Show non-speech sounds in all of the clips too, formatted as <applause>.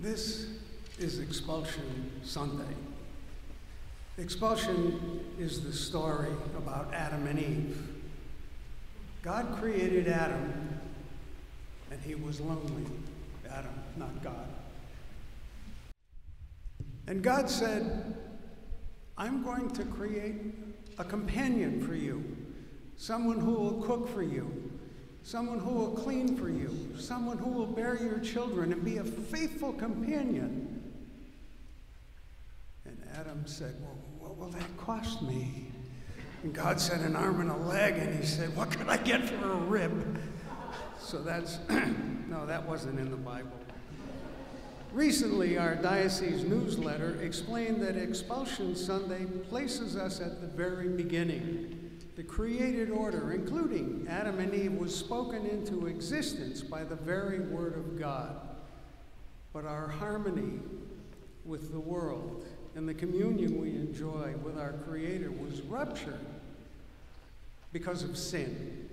This is Expulsion Sunday. Expulsion is the story about Adam and Eve. God created Adam, and he was lonely. Adam, not God. And God said, I'm going to create a companion for you, someone who will cook for you, someone who will clean for you, someone who will bear your children and be a faithful companion. And Adam said, Well, what will that cost me? And God said, An arm and a leg. And he said, What could I get for a rib? So that's, <clears throat> no, that wasn't in the Bible. Recently, our diocese newsletter explained that Expulsion Sunday places us at the very beginning. The created order, including Adam and Eve, was spoken into existence by the very Word of God. But our harmony with the world and the communion we enjoy with our Creator was ruptured because of sin.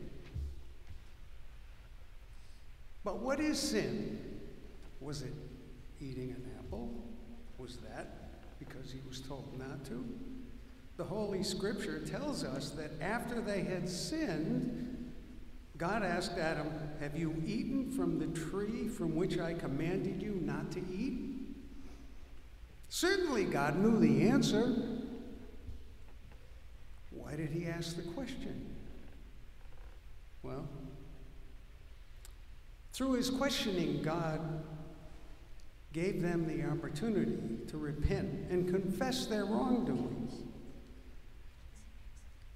But what is sin? Was it eating an apple? Was that because he was told not to? The Holy Scripture tells us that after they had sinned, God asked Adam, Have you eaten from the tree from which I commanded you not to eat? Certainly, God knew the answer. Why did he ask the question? Well, through his questioning, God gave them the opportunity to repent and confess their wrongdoings.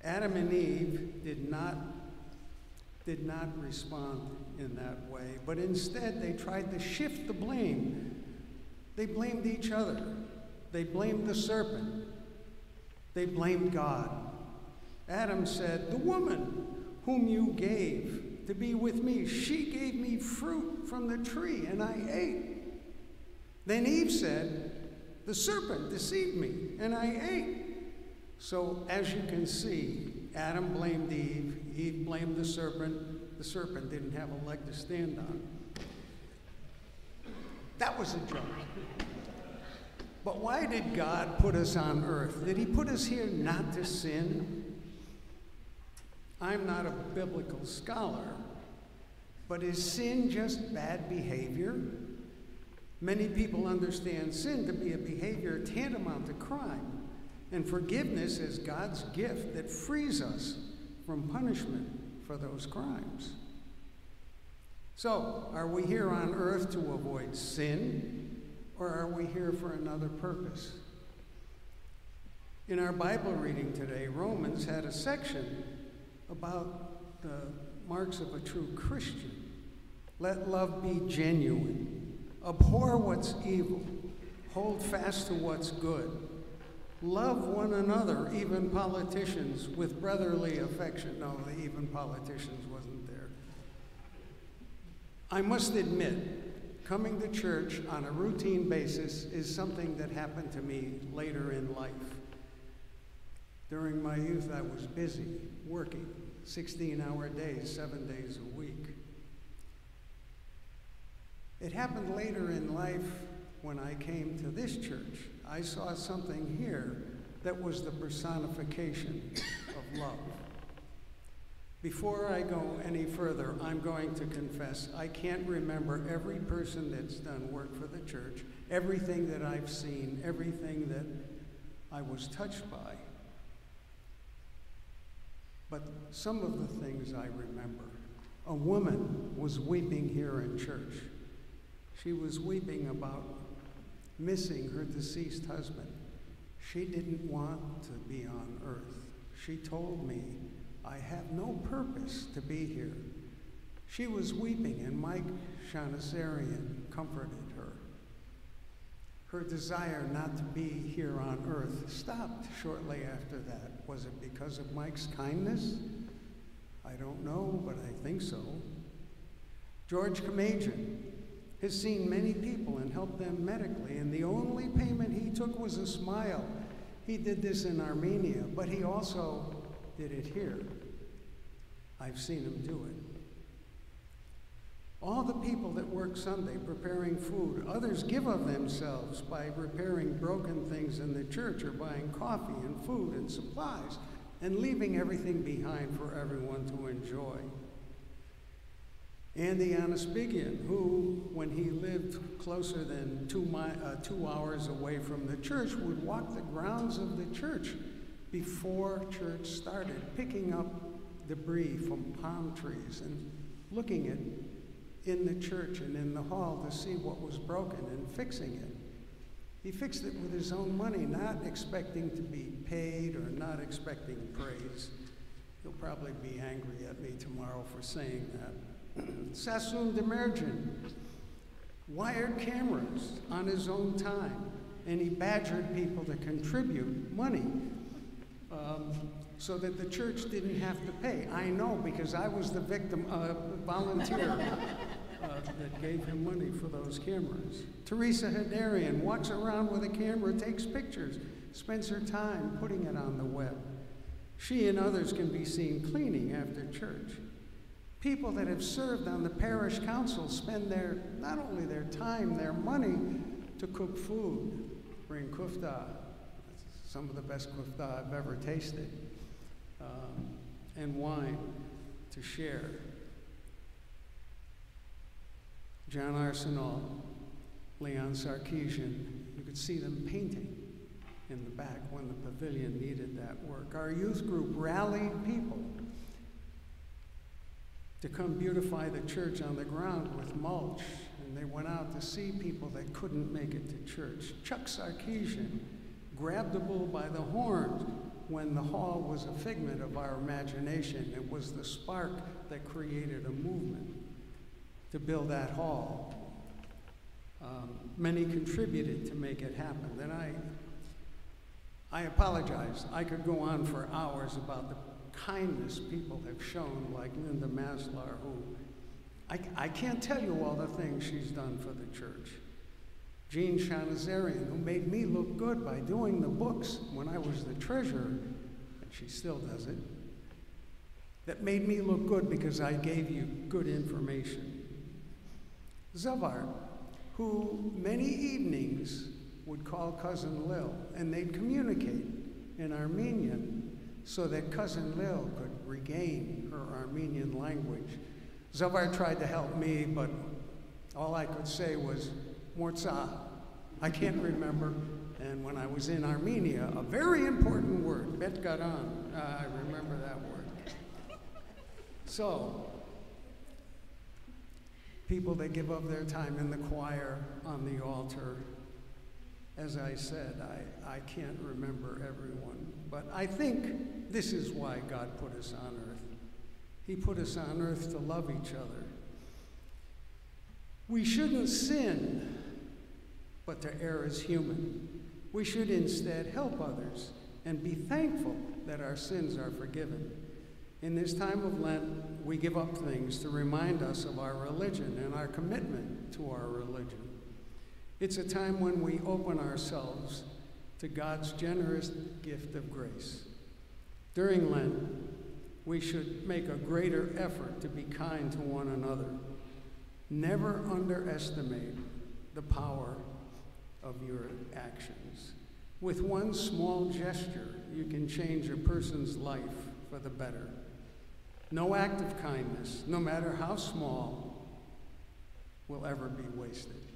Adam and Eve did not, did not respond in that way, but instead they tried to shift the blame. They blamed each other, they blamed the serpent, they blamed God. Adam said, The woman whom you gave to be with me, she gave me fruit from the tree, and I ate. Then Eve said, The serpent deceived me, and I ate. So, as you can see, Adam blamed Eve, Eve blamed the serpent, the serpent didn't have a leg to stand on. That was a joke. But why did God put us on earth? Did He put us here not to sin? I'm not a biblical scholar, but is sin just bad behavior? Many people understand sin to be a behavior tantamount to crime, and forgiveness is God's gift that frees us from punishment for those crimes. So, are we here on earth to avoid sin, or are we here for another purpose? In our Bible reading today, Romans had a section about the marks of a true Christian. Let love be genuine. Abhor what's evil. Hold fast to what's good. Love one another, even politicians, with brotherly affection. No, even politicians wasn't there. I must admit, coming to church on a routine basis is something that happened to me later in life. During my youth, I was busy working 16 hour days, seven days a week. It happened later in life when I came to this church. I saw something here that was the personification of love. Before I go any further, I'm going to confess I can't remember every person that's done work for the church, everything that I've seen, everything that I was touched by. But some of the things I remember. A woman was weeping here in church. She was weeping about missing her deceased husband. She didn't want to be on earth. She told me, I have no purpose to be here. She was weeping, and Mike Shanasarian comforted her. Her desire not to be here on earth stopped shortly after that. Was it because of Mike's kindness? I don't know, but I think so. George Kamajian has seen many people and helped them medically, and the only payment he took was a smile. He did this in Armenia, but he also did it here. I've seen him do it. All the people that work Sunday preparing food, others give of themselves by repairing broken things in the church or buying coffee and food and supplies and leaving everything behind for everyone to enjoy. Andy Anaspigian, who, when he lived closer than two, uh, two hours away from the church, would walk the grounds of the church before church started, picking up debris from palm trees and looking at in the church and in the hall to see what was broken and fixing it. He fixed it with his own money, not expecting to be paid or not expecting praise. He'll probably be angry at me tomorrow for saying that. Sassoon Demerjen wired cameras on his own time, and he badgered people to contribute money um, so that the church didn't have to pay. I know because I was the victim, uh, volunteer uh, that gave him money for those cameras. Teresa Hadarian walks around with a camera, takes pictures, spends her time putting it on the web. She and others can be seen cleaning after church. People that have served on the parish council spend their, not only their time, their money to cook food, bring kufta, some of the best kufta I've ever tasted, um, and wine to share. John Arsenal, Leon Sarkeesian, you could see them painting in the back when the pavilion needed that work. Our youth group rallied people to come beautify the church on the ground with mulch, and they went out to see people that couldn't make it to church. Chuck Sarkeesian grabbed the bull by the horns when the hall was a figment of our imagination. It was the spark that created a movement to build that hall. Um, many contributed to make it happen. Then I, I apologize. I could go on for hours about the kindness people have shown, like Linda Maslar, who I, I can't tell you all the things she's done for the church. Jean Shanazarian, who made me look good by doing the books when I was the treasurer, and she still does it, that made me look good because I gave you good information. Zavar, who many evenings would call Cousin Lil, and they'd communicate in Armenian so that Cousin Lil could regain her Armenian language. Zavar tried to help me, but all I could say was, Mortza. I can't remember. And when I was in Armenia, a very important word, Bet Garan, uh, I remember that word. So, people that give up their time in the choir, on the altar. As I said, I, I can't remember everyone, but I think this is why God put us on earth. He put us on earth to love each other. We shouldn't sin, but to err is human. We should instead help others and be thankful that our sins are forgiven. In this time of Lent, we give up things to remind us of our religion and our commitment to our religion. It's a time when we open ourselves to God's generous gift of grace. During Lent, we should make a greater effort to be kind to one another. Never underestimate the power of your actions. With one small gesture, you can change a person's life for the better. No act of kindness, no matter how small, will ever be wasted.